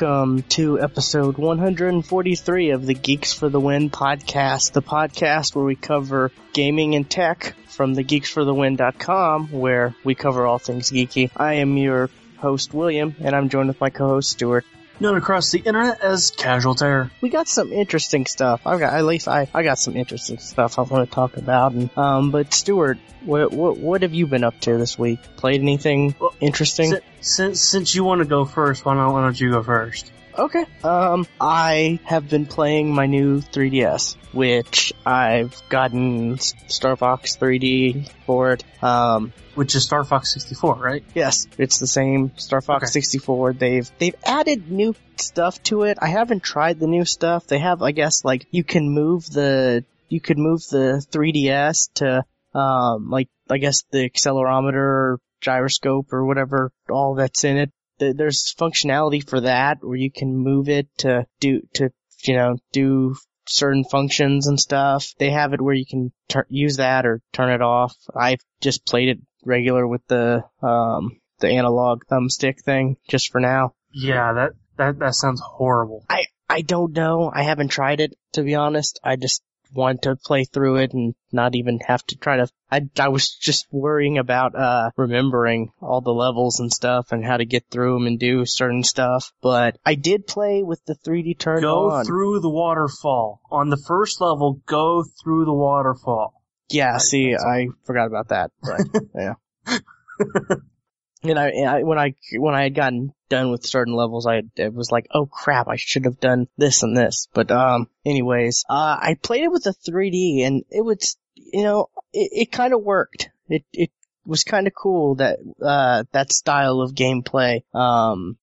Welcome to episode 143 of the Geeks for the Win podcast, the podcast where we cover gaming and tech from the geeksforthewin.com, where we cover all things geeky. I am your host, William, and I'm joined with my co-host, Stuart. Known across the internet as Casual Terror. We got some interesting stuff. I've got, at least I, I got some interesting stuff I want to talk about. And, um, but Stuart, what, what, what have you been up to this week? Played anything Well, interesting? Si- Since since you want to go first, why don't, why don't you go first? Okay. Um, I have been playing my new 3DS, which I've gotten Star Fox 3D for it. Um, Which is Star Fox 64, right? yes, it's the same Star Fox Okay. 64. They've they've added new stuff to it. I haven't tried the new stuff. They have, I guess, like you can move the you could move the 3DS to um like I guess the accelerometer or gyroscope or whatever all that's in it. Th- There's functionality for that where you can move it to do to you know do certain functions and stuff. They have it where you can tur- use that or turn it off. I've just played it regular with the um the analog thumbstick thing just for now. Yeah, that that that sounds horrible. I I don't know. I haven't tried it to be honest. I just want to play through it and not even have to try to. I I was just worrying about uh remembering all the levels and stuff and how to get through them and do certain stuff. But I did play with the 3D turn Go on. through the waterfall. On the first level, go through the waterfall. Yeah, see, I forgot about that. But yeah. And I, I, when I, when I had gotten done with certain levels, I, it was like, oh crap, I should have done this and this. But, um, anyways, uh, I played it with the 3D and it was, you know, it, it kind of worked. It, it was kind of cool that, uh, that style of gameplay, um,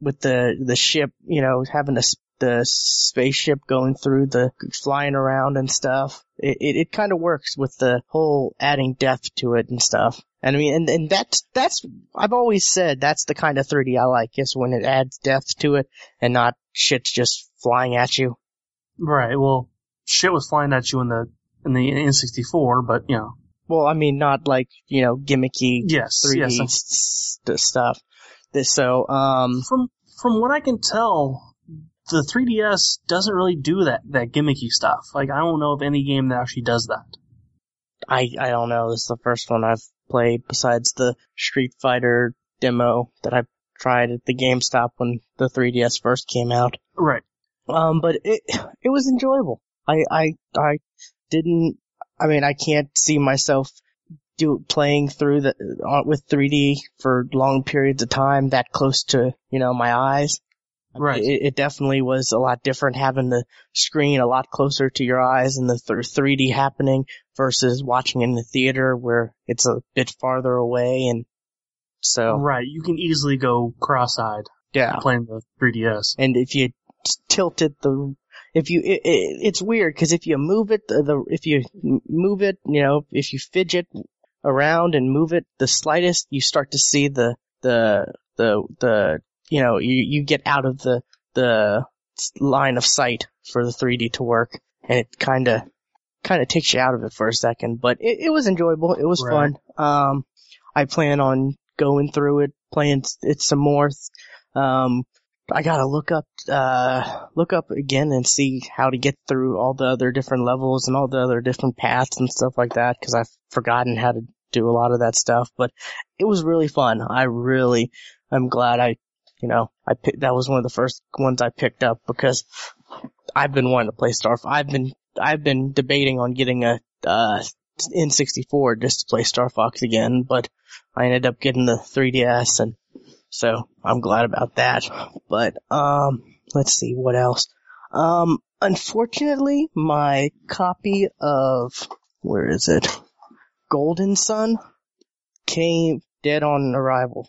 with the, the ship, you know, having a, the spaceship going through the, flying around and stuff. It, it, it kind of works with the whole adding depth to it and stuff. And I mean, and, and that's, that's, I've always said that's the kind of 3D I like, is when it adds depth to it and not shit's just flying at you. Right. Well, shit was flying at you in the in the N64, but you know, Well, I mean, not like, you know, gimmicky yes, 3D yes. st- stuff. This, so, um, From from what I can tell, the 3DS doesn't really do that that gimmicky stuff. Like I don't know of any game that actually does that. I, I don't know, this is the first one I've played besides the Street Fighter demo that I tried at the GameStop when the 3DS first came out. Right. Um, but it it was enjoyable. I I I didn't. I mean, I can't see myself do playing through the uh, with 3D for long periods of time that close to you know my eyes. Right. It, it definitely was a lot different having the screen a lot closer to your eyes and the th- 3D happening versus watching in the theater where it's a bit farther away and so Right. You can easily go cross-eyed yeah. playing the 3DS. and if you tilt it the if you it, it, it's weird because if you move it the, the if you move it you know if you fidget around and move it the slightest you start to see the the the the you know you you get out of the the line of sight for the 3D to work and it kind of kind of takes you out of it for a second but it, it was enjoyable it was Right. fun um I plan on going through it playing it some more um I gotta look up, uh, look up again and see how to get through all the other different levels and all the other different paths and stuff like that because I've forgotten how to do a lot of that stuff. But it was really fun. I really, I'm glad I, you know, I picked, that was one of the first ones I picked up because I've been wanting to play Star. I've been, I've been debating on getting a, uh, N64 just to play Star Fox again, but I ended up getting the 3DS and so I'm glad about that. But um let's see what else. Um unfortunately my copy of where is it? Golden Sun came dead on arrival.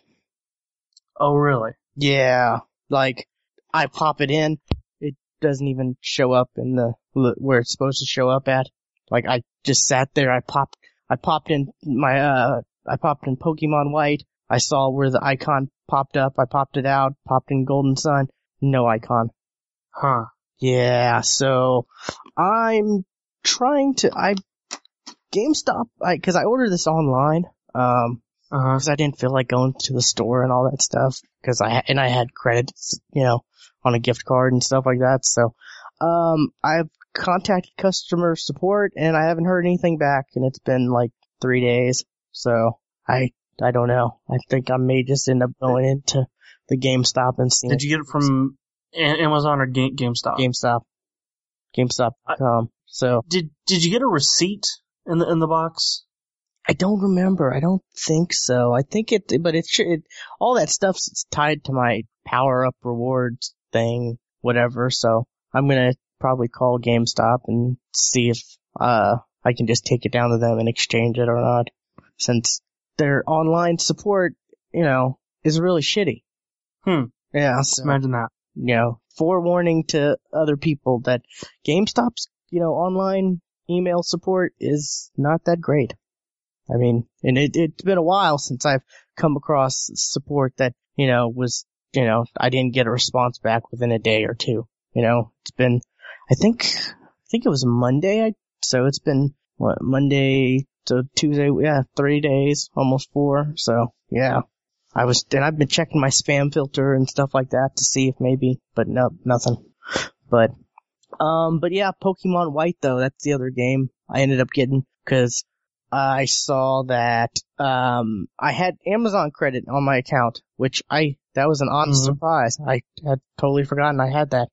Oh, really? Yeah, like I pop it in, it doesn't even show up in the where it's supposed to show up at. Like I just sat there, I popped, I popped in my uh, I popped in Pokemon White. I saw where the icon popped up. I popped it out, popped in Golden Sun, no icon. Huh. Yeah, so I'm trying to I GameStop I cuz I ordered this online. Um Uh-huh. because I didn't feel like going to the store and all that stuff because I and I had credits, you know, on a gift card and stuff like that. So, um, I've contacted customer support and I haven't heard anything back, and it's been like three days. So I I don't know. I think I may just end up going into the GameStop and seeing Did you get it from Amazon or Ga- GameStop? GameStop, GameStop.com. So Did Did you get a receipt in the in the box? I don't remember. I don't think so. I think it, but it should. It, all that stuff's tied to my power up rewards thing, whatever. So I'm gonna probably call GameStop and see if uh I can just take it down to them and exchange it or not, since their online support, you know, is really shitty. Hmm. Yeah. So Imagine that. you know, forewarning to other people that GameStop's, you know, online email support is not that great. I mean, and it, it's been a while since I've come across support that, you know, was, you know, I didn't get a response back within a day or two. You know, it's been, I think, I think it was Monday. I, so it's been, what, Monday to Tuesday. Yeah, three days, almost four. So yeah. I was, and I've been checking my spam filter and stuff like that to see if maybe, but no, nothing. But, um, but yeah, Pokemon White though, that's the other game I ended up getting because I saw that, um, I had Amazon credit on my account, which I, that was an honest Mhm. surprise. I had totally forgotten I had that.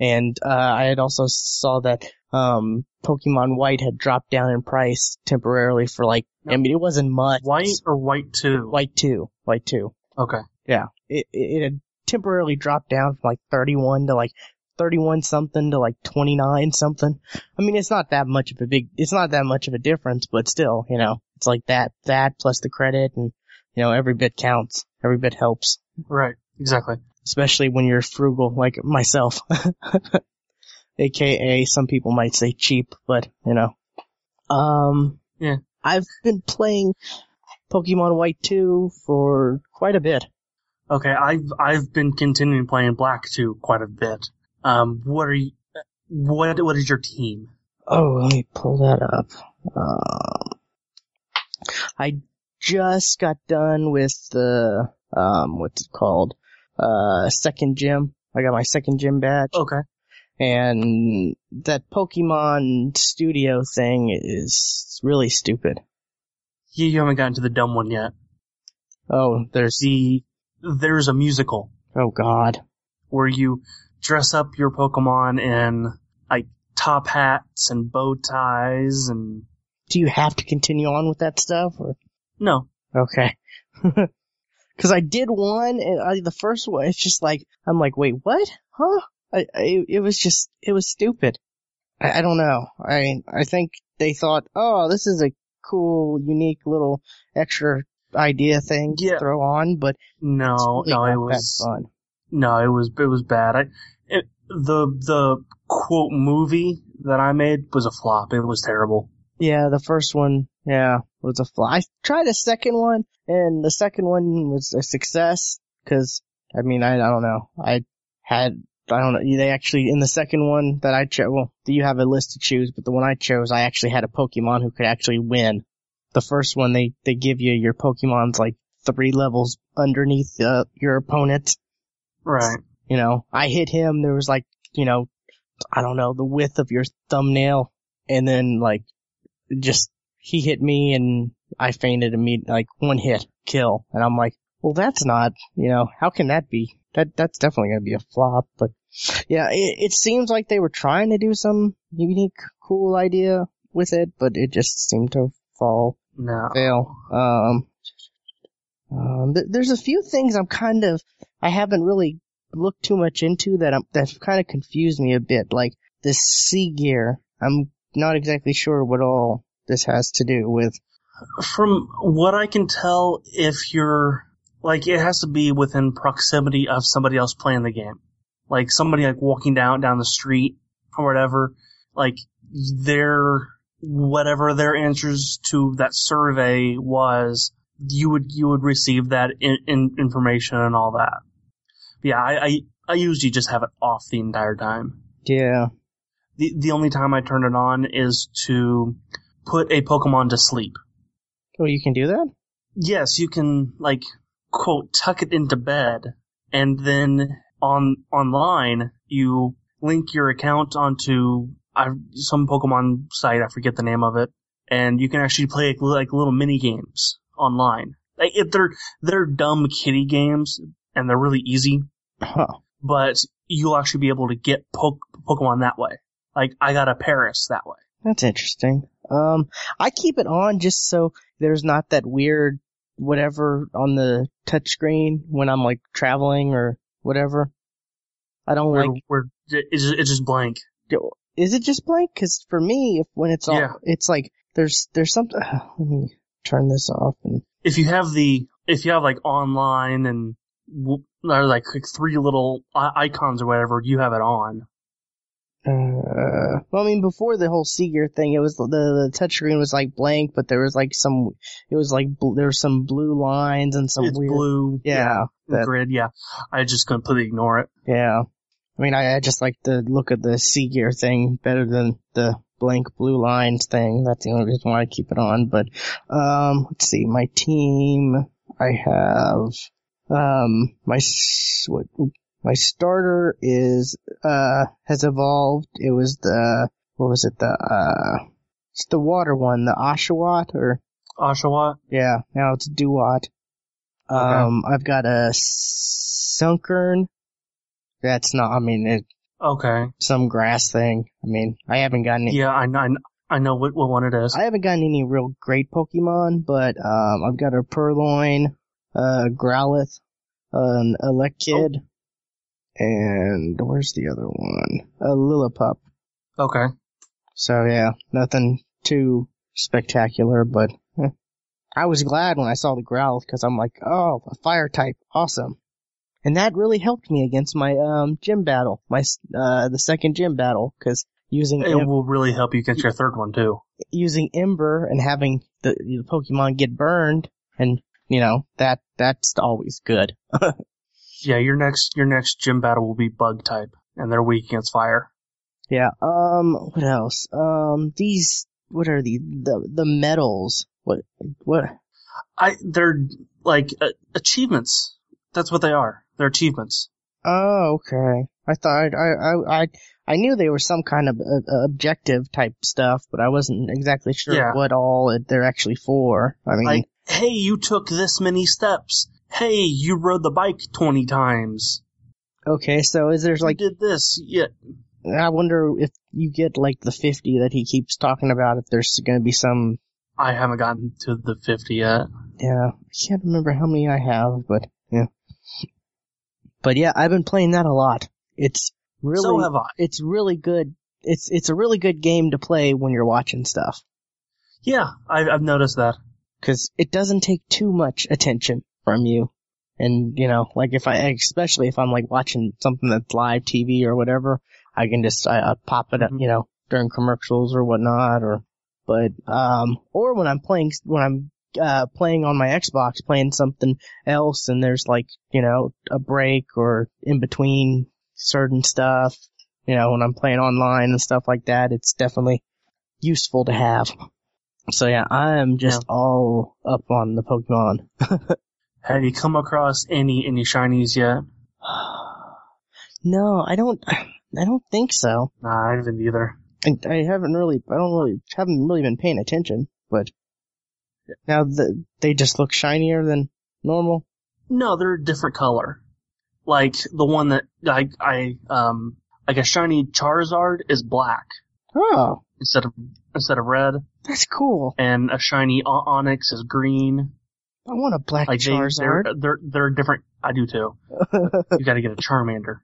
And, uh, I had also saw that, um, Pokemon White had dropped down in price temporarily for like, I mean, it wasn't much. White or white two? White 2. White 2. Okay. Yeah. It, it, it had temporarily dropped down from like 31 to like 31 something to like 29 something. I mean, it's not that much of a big, it's not that much of a difference, but still, you know, it's like that, that plus the credit and, you know, every bit counts. Every bit helps. Right. Exactly. Especially when you're frugal like myself. AKA some people might say cheap, but you know. Um, Yeah. I've been playing Pokemon White 2 for quite a bit. Okay. I've I've been continuing playing Black two quite a bit. Um. What are you? What What is your team? Oh, let me pull that up. Um, I just got done with the, um, what's it called? Uh, second gym. I got my second gym badge. Okay. And that Pokemon studio thing is really stupid. You, you haven't gotten to the dumb one yet. Oh, there's, The there's a musical oh god. where you dress up your Pokemon in like top hats and bow ties and Do you have to continue on with that stuff or? no. Okay. Cause I did one and I, the first one, it's just like, I'm like, wait, what? Huh? I, I it was just, it was stupid. I, I don't know. I, I think they thought, oh, this is a cool, unique little extra idea thing Yeah. to throw on, but No, really no, it that was fun. no, it was it was bad. I it, the the quote movie that I made was a flop. It was terrible. Yeah, the first one, yeah, was a flop. I tried a second one, and the second one was a success. Cause, I mean, I, I don't know. I had, I don't know, they actually, in the second one that I chose, well, you have a list to choose, but the one I chose, I actually had a Pokemon who could actually win. The first one, they, they give you your Pokemon's like three levels underneath, uh, your opponent. Right. You know, I hit him, there was like, you know, I don't know, the width of your thumbnail, and then like, just, he hit me and I fainted immediately, like one hit, kill. And I'm like, well that's not, you know, how can that be? That, that's definitely gonna be a flop, but yeah, it, it seems like they were trying to do some unique, cool idea with it, but it just seemed to fall No. fail. Um, um, th- there's a few things I'm kind of, I haven't really looked too much into that I'm, that kind of confused me a bit. Like this C-Gear, I'm not exactly sure what all this has to do with. From what I can tell, if you're like, it has to be within proximity of somebody else playing the game. Like somebody like walking down down the street or whatever. Like their whatever their answers to that survey was, you would you would receive that in, in information and all that. Yeah, I, I I usually just have it off the entire time. Yeah. The the only time I turn it on is to put a Pokemon to sleep. Oh, you can do that? yes, you can like quote tuck it into bed, and then on online you link your account onto I, some Pokemon site. I forget the name of it, and you can actually play like little mini games online. Like if they're they're dumb kitty games and they're really easy, Huh. but you'll actually be able to get po- Pokemon that way. Like I got a Paras that way. That's interesting. Um, I keep it on just so there's not that weird whatever on the touchscreen when I'm like traveling or whatever. I don't Where, like. where it's just, it's just blank. Is it just blank? Because for me, if when it's all, Yeah. it's like there's there's something. let me turn this off and If you have the if you have like online and or like, like three little icons or whatever, you have it on. Uh, well, I mean, before the whole C-Gear thing, it was the the touchscreen was like blank, but there was like some, it was like bl- there were some blue lines and some it's weird, blue. yeah, that- grid. Yeah, I just completely ignore it. yeah. I mean, I, I just like the look of the C-Gear thing better than the blank blue lines thing. That's the only reason why I keep it on. But um, let's see, my team, I have um my what my starter is uh has evolved. It was the what was it the uh it's the water one, the Oshawott or Oshawott. yeah, now it's Dewott. Um, I've got a Sunkern. That's not. I mean, it, Okay. some grass thing. I mean, I haven't gotten. Any, Yeah, I know. I know- I know what, what one it is. I haven't gotten any real great Pokemon, but um, I've got a Purrloin, a Growlithe, an Elekid, and where's the other one? A Lillipup. okay. So yeah, nothing too spectacular, but eh. I was glad when I saw the Growlithe because I'm like, oh, a fire type, awesome. And that really helped me against my um gym battle, my uh the second gym battle, because using It Em- will really help you get your third one too. using Ember and having the, the Pokemon get burned, and you know that that's always good. Yeah, your next your next gym battle will be bug type, and they're weak against fire. Yeah. Um. What else? Um. These. What are the the the medals? What what? I they're like uh, achievements. That's what they are. They're achievements. Oh, okay. I thought I I I I knew they were some kind of uh, objective type stuff, but I wasn't exactly sure Yeah. what all they're actually for. I mean, Like, hey, you took this many steps. Hey, you rode the bike twenty times. okay, so is there like you did this. Yeah, I wonder if you get like the 50 that he keeps talking about if there's going to be some I haven't gotten to the fifty yet. yeah, I can't remember how many I have, but yeah. But yeah, I've been playing that a lot. It's really so have I. it's really good. It's it's a really good game to play when you're watching stuff Yeah, I've, I've noticed that. Cuz it doesn't take too much attention from you. And you know, like if I especially if I'm like watching something that's live TV or whatever, I can just I, I pop it up, Mhm. you know, during commercials or whatnot or but um or when I'm playing when I'm uh playing on my Xbox playing something else and there's like, you know, a break or in between certain stuff, you know, when I'm playing online and stuff like that, it's definitely useful to have. So yeah, I am just all up on the Pokemon. Have you come across any any shinies yet? no, I don't I don't think so. Nah, I haven't either. I, I haven't really, I don't really, haven't really been paying attention, but now the, they just look shinier than normal. No, they're a different color. Like the one that I I um like a shiny Charizard is black Oh, instead of instead of red, that's cool. and a shiny O- Onix is green. I want a black Like they, Charizard. they're they're they're different. I do too. You got to get a Charmander.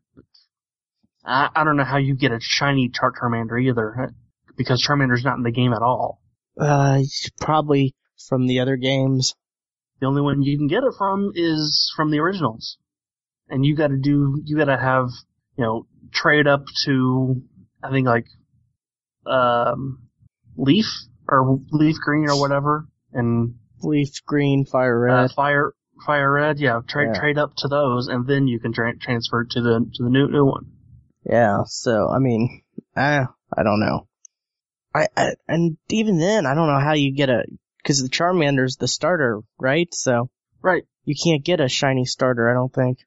I I don't know how you get a shiny Char- Charmander either, because Charmander's not in the game at all. uh, probably from the other games. The only one you can get it from is from the originals. And you gotta do, you gotta have, you know, trade up to, I think like, um, Leaf, or Leaf Green or whatever, and, Leaf green, fire uh, red. Fire, Fire Red, yeah, trade, Yeah. trade up to those, and then you can tra- transfer to the, to the new, new one. yeah, so, I mean, I, I don't know. I, I, and even then, I don't know how you get a, because the Charmander's the starter, right? So Right. you can't get a shiny starter, I don't think.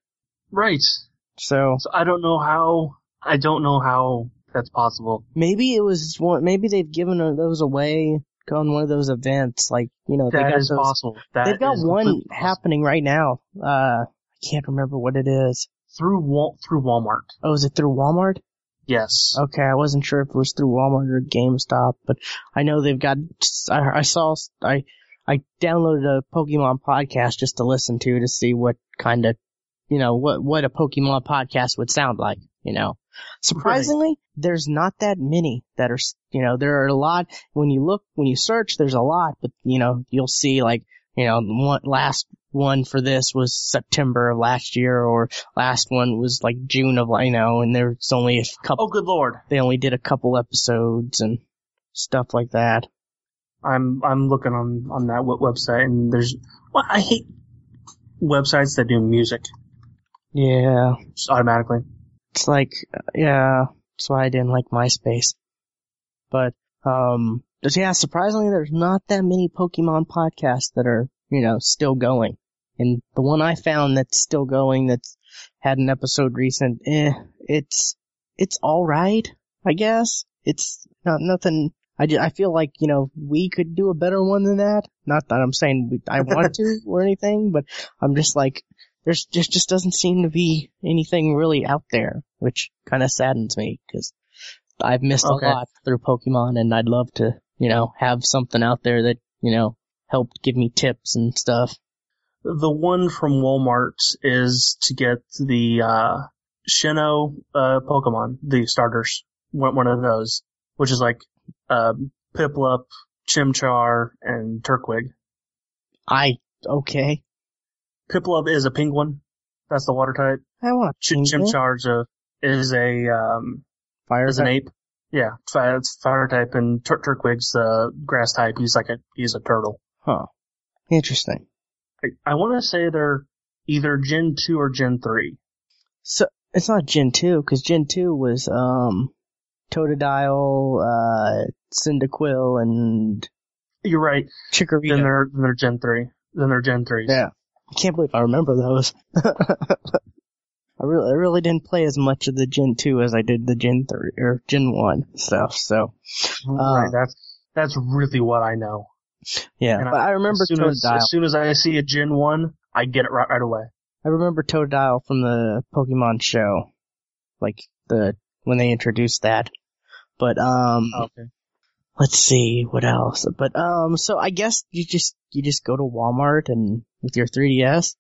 Right. So So I don't know how. I don't know how that's possible. maybe it was one. Maybe they've given those away on one of those events, like you know they got is those, possible. That they've got one completely possible. happening right now. Uh, I can't remember what it is. through Wal- through Walmart. Oh, is it through Walmart? Yes. Okay, I wasn't sure if it was through Walmart or GameStop, but I know they've got. I, I saw. I I downloaded a Pokemon podcast just to listen to to see what kind of, you know, what what a Pokemon podcast would sound like. You know, surprisingly, there's not that many that are. You know, there are a lot. When you look, when you search, there's a lot, but you know, you'll see like. You know, one last one for this was September of last year, or last one was like June of, you know, and there's only a couple Oh, good lord. they only did a couple episodes and stuff like that. I'm I'm looking on on that website and there's. Well, I hate websites that do music Yeah, just automatically. It's like, yeah, that's why I didn't like MySpace. But, um, just, yeah, surprisingly, there's not that many Pokemon podcasts that are, you know, still going. And the one I found that's still going, that's had an episode recent, eh, it's, it's alright, I guess. It's not nothing, I, ju- I feel like, you know, we could do a better one than that. Not that I'm saying we, I want to or anything, but I'm just like, there's just, just doesn't seem to be anything really out there, which kind of saddens me because I've missed Okay. a lot through Pokemon and I'd love to, you know, have something out there that, you know, helped give me tips and stuff. The one from Walmart is to get the uh, Sinnoh uh, Pokemon, the starters. One one of those, which is like uh, Piplup, Chimchar, and Turtwig. I, okay. Piplup is a penguin. That's the water type. I want Ch- Chimchar is a is a um, fire is an type. ape. Yeah, it's fi- it's fire type, and Tur- Turtwig's uh, grass type. He's like a he's a turtle. Huh. Interesting. I, I want to say they're either Gen two or Gen three. So, it's not Gen 2, because Gen 2 was, um, Totodile, uh, Cyndaquil, and You're right. Chikorita. Then they're then they're Gen three. Then they're Gen threes. Yeah. I can't believe I remember those. I really, I really didn't play as much of the Gen 2 as I did the Gen 3, or Gen 1 stuff, so, right. Uh, That's that's really what I know. yeah. And But I remember as soon as, as soon as I see a Gen one, I get it right right away. I remember Totodile from the Pokemon show. Like, the, when they introduced that. But, um, Okay. let's see, what else? But, um, so I guess you just, you just go to Walmart and, with your 3DS?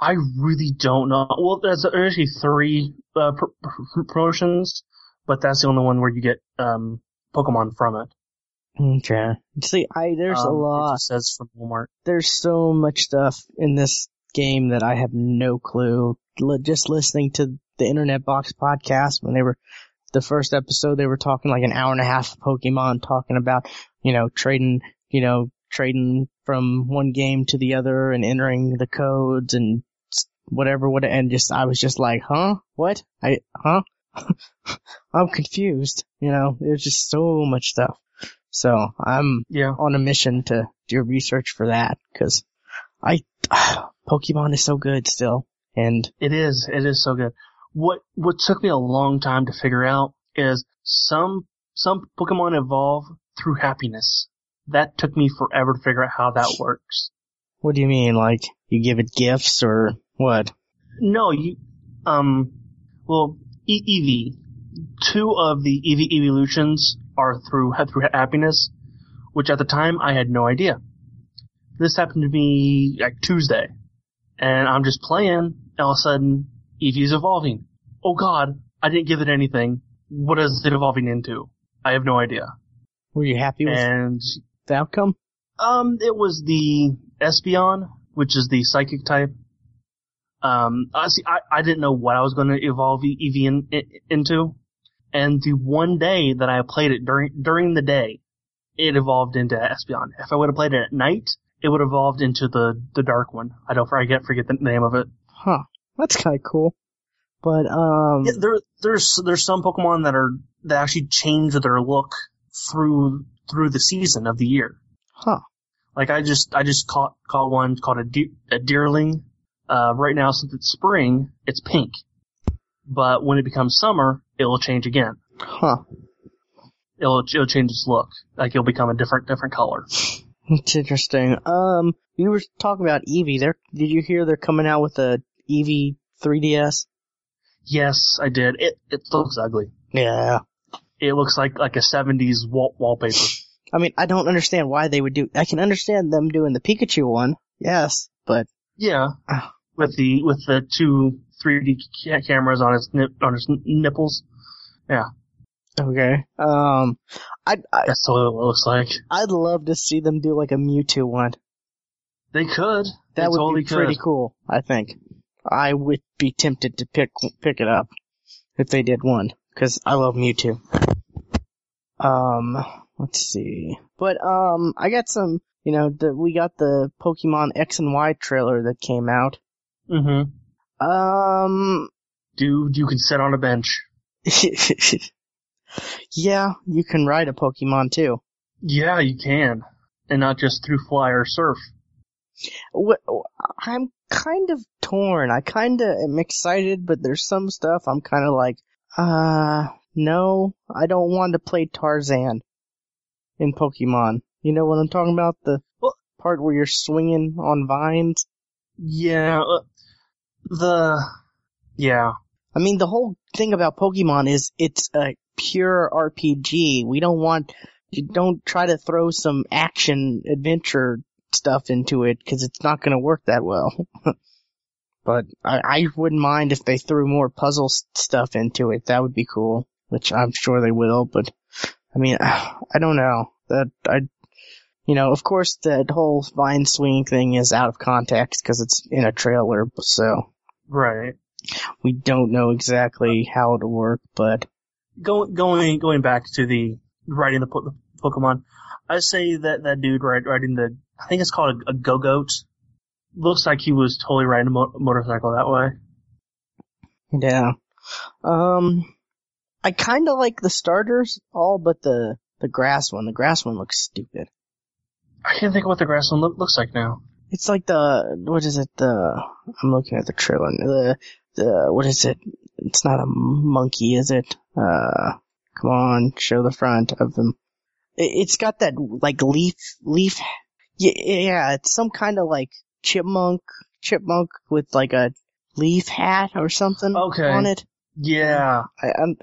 I really don't know. Well, there's actually three uh, pr- pr- promotions, but that's the only one where you get um Pokemon from it. Okay. See, I, there's a Um, It lot. says from Walmart. there's so much stuff in this game that I have no clue. Just listening to the Internet Box podcast when they were the first episode, they were talking like an hour and a half of Pokemon, talking about you know trading, you know trading from one game to the other and entering the codes and whatever. What and just I was just like, huh, what? I huh? I'm confused. You know, there's just so much stuff. So I'm Yeah. on a mission to do research for that because I Pokemon is so good still, and It is. It is so good. What what took me a long time to figure out is some some Pokemon evolve through happiness. That took me forever to figure out how that works. what do you mean? Like you give it gifts or what? No, you um well Eevee. Two of the Eevee evolutions are through through happiness, which at the time I had no idea. This happened to me like Tuesday, and I'm just playing, and all of a sudden Eevee's evolving. Oh God, I didn't give it anything. What is it evolving into? I have no idea. Were you happy with And the outcome? um, it was the Espeon, which is the psychic type. Um, I see. I, I didn't know what I was going to evolve Eevee in, in, into, and the one day that I played it during during the day, it evolved into Espeon. If I would have played it at night, it would have evolved into the the dark one. I don't forget forget the name of it. Huh? That's kind of cool. But um, Yeah, there there's there's some Pokemon that are that actually change their look through through the season of the year. huh? Like I just I just caught caught one called a, de- a deerling. Uh, right now since it's spring, it's pink, but when it becomes summer, it will change again. Huh. It'll it'll change its look. Like it'll become a different different color. It's interesting. Um, you were talking about Eevee. There, did you hear they're coming out with a Eevee 3DS? Yes, I did. It it looks ugly. Yeah. It looks like like a 70s wall- wallpaper. I mean, I don't understand why they would do. I can understand them doing the Pikachu one, yes, but Yeah, with the with the two 3D ca- cameras on his nip, on his nipples. Yeah. Okay. Um, I, I That's what it looks like. I'd love to see them do like a Mewtwo one. They could. They That would totally be pretty could. cool. I think. I would be tempted to pick pick it up if they did one because I love Mewtwo. Um, let's see. But um, I got some. You know, the, we got the Pokemon X and Y trailer that came out. Mm-hmm. Um, Dude, you can sit on a bench. yeah, you can ride a Pokemon too. Yeah, you can, and not just through fly or surf. I'm kind of torn. I kind of am excited, but there's some stuff I'm kind of like, uh, no, I don't want to play Tarzan in Pokemon. You know what I'm talking about? The Well- part where you're swinging on vines. Yeah, uh, the yeah, I mean, the whole thing about Pokemon is it's a pure RPG. We don't want, you don't try to throw some action adventure stuff into it because it's not going to work that well. but I, I wouldn't mind if they threw more puzzle stuff into it. That would be cool, which I'm sure they will. But I mean, I don't know that I, you know, of course that whole vine swinging thing is out of context because it's in a trailer. So right. we don't know exactly how it'll work, but Going going going back to the riding the, po- the Pokemon, I say that that dude ride, riding the I think it's called a, a Gogoat. Looks like he was totally riding a mo- motorcycle that way. yeah. Um, I kind of like the starters, all but the the grass one. The grass one looks stupid. I can't think of what the grass one look, looks like now. It's like the what is it? The I'm looking at the trailer. The the what is it? It's not a monkey, is it? Uh, come on, show the front of them. It, it's got that like leaf leaf. Yeah, yeah, it's some kind of like chipmunk chipmunk with like a leaf hat or something Okay. on it. Okay. Yeah, I I'm,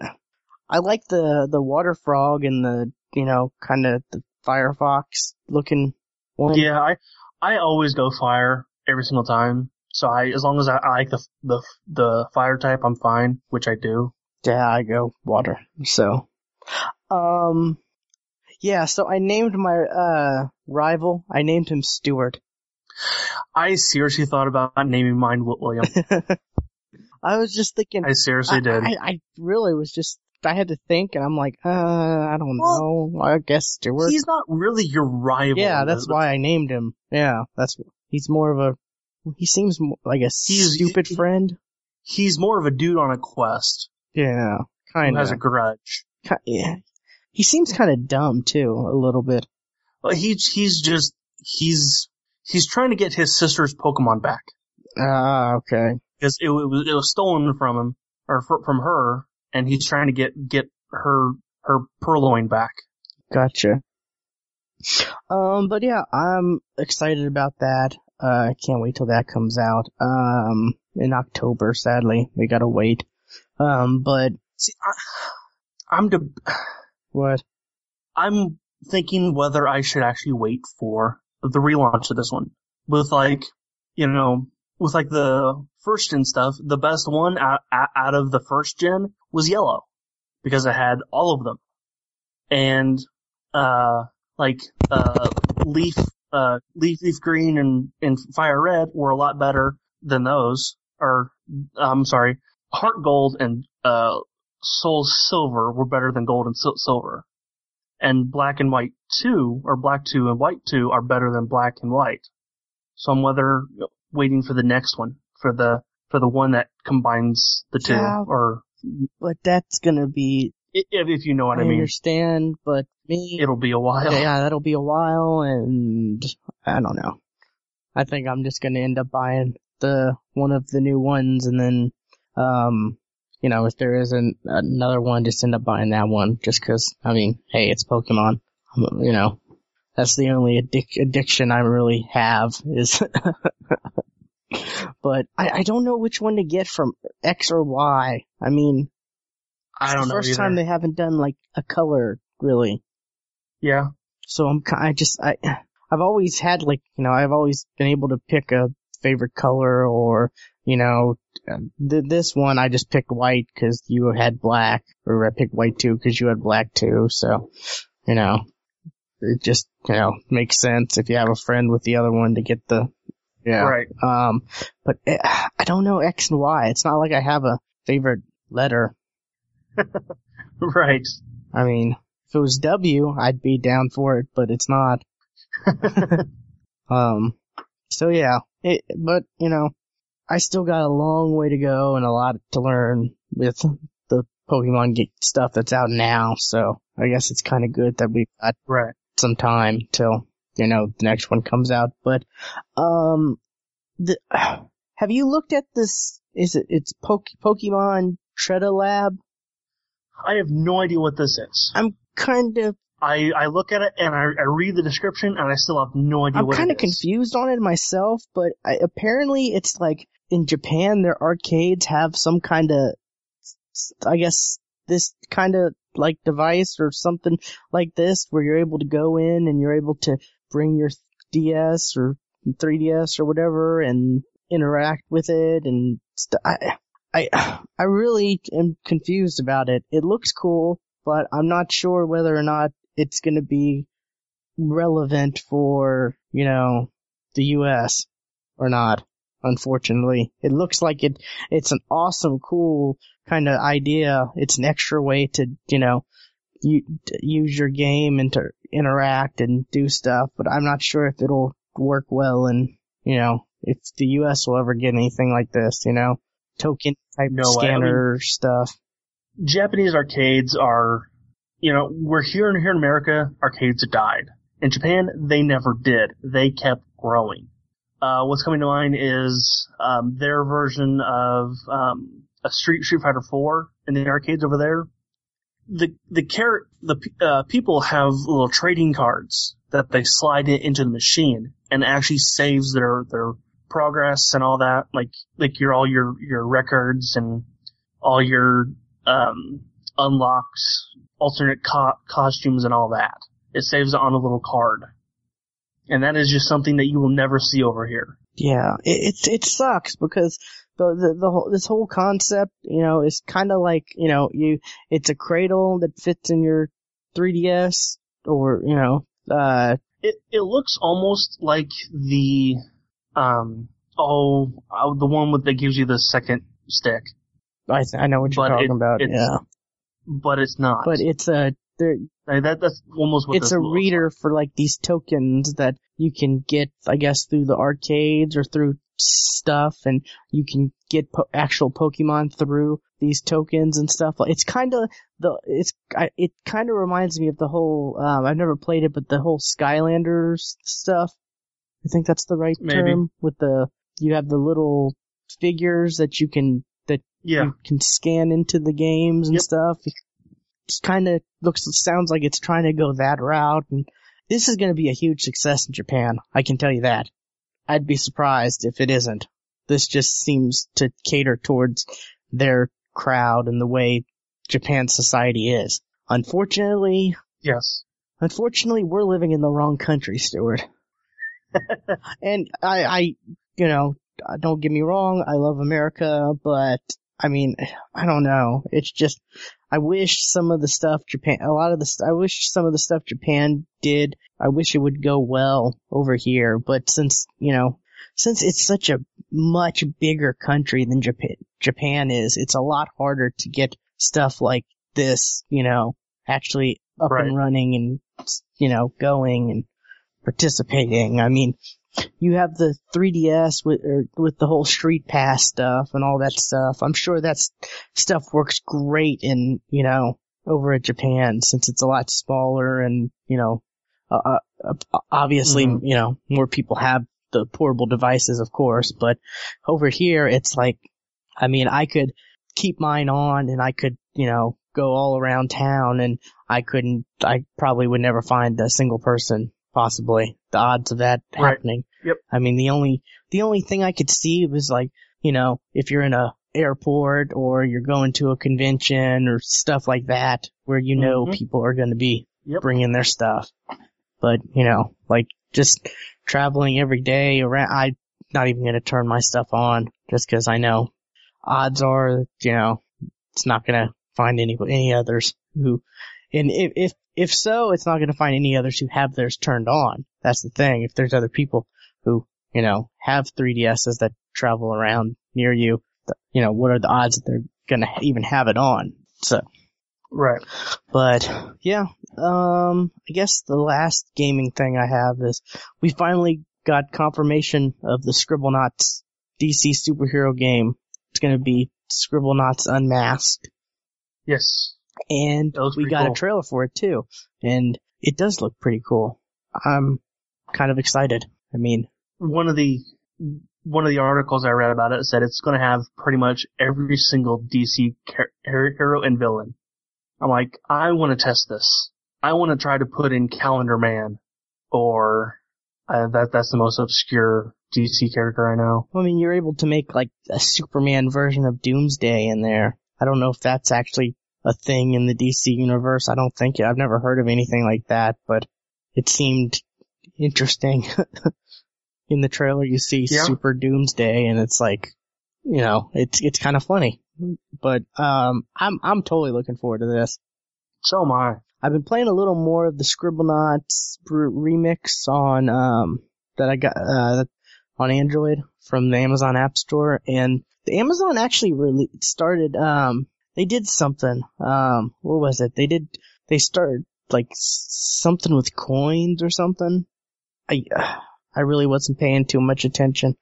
I like the the water frog and the you know kind of the firefox looking one. yeah. I I always go fire every single time. So I as long as I, I like the the the fire type, I'm fine, which I do. Yeah, I go water. So, um, yeah. So I named my uh rival. I named him Stuart. I seriously thought about naming mine William. I was just thinking. I seriously I, did. I, I really was just. I had to think, and I'm like, uh, I don't Well, know. I guess Stuart. He's not really your rival. Yeah, that's why I named him. Yeah, that's. He's more of a. He seems like a He's- stupid he- friend. He's more of a dude on a quest Yeah, kind has a of. grudge. Yeah. He seems kind of dumb too, a little bit. But he's he's just he's he's trying to get his sister's Pokemon back Ah, okay. because it, it was it was stolen from him or from her, and he's trying to get get her her Purrloin back. Gotcha. Um, but yeah, I'm excited about that. Uh, I can't wait till that comes out. Um, in October, sadly. We gotta wait. Um, but See, I, I'm de- what? I'm thinking whether I should actually wait for the relaunch of this one with like you know with like the first gen stuff. The best one out, out of the first gen was yellow because it had all of them, and uh like uh leaf uh leaf leaf green and and fire red were a lot better than those. Or I'm sorry, heart gold and uh soul silver were better than gold and sil- silver and black and white 2 or black 2 and white 2 are better than black and white. So I'm whether waiting for the next one for the for the one that combines the two Yeah. or But that's gonna be If, if you know what I, I mean, understand, but me, it'll be a while. yeah, that'll be a while, and I don't know. I think I'm just gonna end up buying the one of the new ones, and then, um, you know, if there isn't another one, just end up buying that one, just 'cause I mean, hey, it's Pokemon. You know, that's the only addic- addiction I really have is. but I, I don't know which one to get from X or Y. I mean, I don't the know. first either. time they haven't done like a color really. yeah. So I'm I just I I've always had like you know I've always been able to pick a favorite color or you know uh, th- this one I just picked white because you had black or I picked white too because you had black too. So you know it just you know makes sense if you have a friend with the other one to get the yeah. Right. Um, but eh, I don't know X and Y. It's not like I have a favorite letter. Right. I mean, if it was W, I'd be down for it, but it's not. um, so yeah, it, but you know, I still got a long way to go and a lot to learn with the Pokemon stuff that's out now. So I guess it's kind of good that we've got Right. Some time till you know the next one comes out. But um, the have you looked at this? Is it it's Poke, Pokemon Tretta Lab? I have no idea what this is. I'm kind of I, I look at it and I, I read the description and I still have no idea I'm what kind of confused on it myself, but I, apparently it's like in Japan, their arcades have some kind of, I guess, this kind of like device or something like this where you're able to go in and you're able to bring your DS or 3DS or whatever and interact with it and st- I, I, I really am confused about it. It looks cool, but I'm not sure whether or not it's going to be relevant for, you know, the US or not. Unfortunately, it looks like it, it's an awesome, cool kind of idea. It's an extra way to, you know, you, use your game and to interact and do stuff, but I'm not sure if it'll work well and, you know, if the US will ever get anything like this, you know, token type No way. I mean- scanner stuff. Japanese arcades are, you know, we're here in here in America, arcades have died. In Japan, they never did. They kept growing. Uh, what's coming to mind is um, their version of um, a Street Street Fighter 4 in the arcades over there. The the car- the uh, people have little trading cards that they slide it into the machine and actually saves their their progress and all that, like like your all your your records and all your um, unlocks, alternate co- costumes, and all that. It saves it on a little card, and that is just something that you will never see over here. Yeah, it it, it sucks because the, the the whole this whole concept, you know, is kind of like you know you it's a cradle that fits in your 3ds or you know uh It it looks almost like the um oh uh, the one with that gives you the second stick, I th- I know what you're But talking it- about yeah but it's not. but it's a there Like, that that's almost what it's a reader for like these tokens that you can get I guess through the arcades or through stuff and you can get po- actual Pokemon through these tokens and stuff. It's kind of the it's I, it kind of reminds me of the whole um I've never played it but the whole Skylanders stuff. I think that's the right Maybe. term with the you have the little figures that you can that Yeah, you can scan into the games and Yep. stuff. It kind of looks, sounds like it's trying to go that route. And this is going to be a huge success in Japan. I can tell you that. I'd be surprised if it isn't. This just seems to cater towards their crowd and the way Japan society is. Unfortunately, yes, unfortunately, we're living in the wrong country, Stuart. and I, I, you know, don't get me wrong, I love America, but I mean, I don't know. It's just, I wish some of the stuff Japan, a lot of the, I wish some of the stuff Japan did, I wish it would go well over here, but since, you know, since it's such a much bigger country than Japan, Japan is, it's a lot harder to get stuff like this, you know, actually up Right. and running and, you know, going and participating. I mean, you have the 3DS with or with the whole Street Pass stuff and all that stuff. I'm sure that stuff works great in you know over at Japan since it's a lot smaller and, you know, uh, uh, obviously, Mhm. you know, more people have the portable devices, of course, but over here, it's like, I mean, I could keep mine on and I could, you know, go all around town and I couldn't, I probably would never find a single person, possibly. The odds of that Right. happening. Yep. I mean, the only, the only thing I could see was like, you know, if you're in a airport or you're going to a convention or stuff like that where you know Mhm. people are going to be Yep. bringing their stuff. But, you know, like just traveling every day around, I'm not even going to turn my stuff on just cause I know odds are, you know, it's not going to find any, any others who, and if, if, if so, it's not going to find any others who have theirs turned on. That's the thing. If there's other people who, you know, have 3DSs that travel around near you, you know, what are the odds that they're going to even have it on? So, Right. but yeah, um, I guess the last gaming thing I have is we finally got confirmation of the Scribblenauts DC superhero game. It's going to be Scribblenauts Unmasked, Yes. And we got cool. a trailer for it too, and it does look pretty cool. I'm kind of excited. I mean, One of the one of the articles I read about it said it's going to have pretty much every single DC hero and villain. I'm like, I want to test this. I want to try to put in Calendar Man, or uh, that that's the most obscure DC character I know. I mean, you're able to make like a Superman version of Doomsday in there. I don't know if that's actually a thing in the DC universe. I don't think it. I've never heard of anything like that, but it seemed interesting. in the trailer, you see Yeah. Super Doomsday, and it's like, you know, it's it's kind of funny. But um, I'm I'm totally looking forward to this. So am I. I've been playing a little more of the Scribblenauts remix on um that I got uh on Android from the Amazon App Store, and the Amazon actually really started um they did something um what was it they did they started like something with coins or something. I I really wasn't paying too much attention.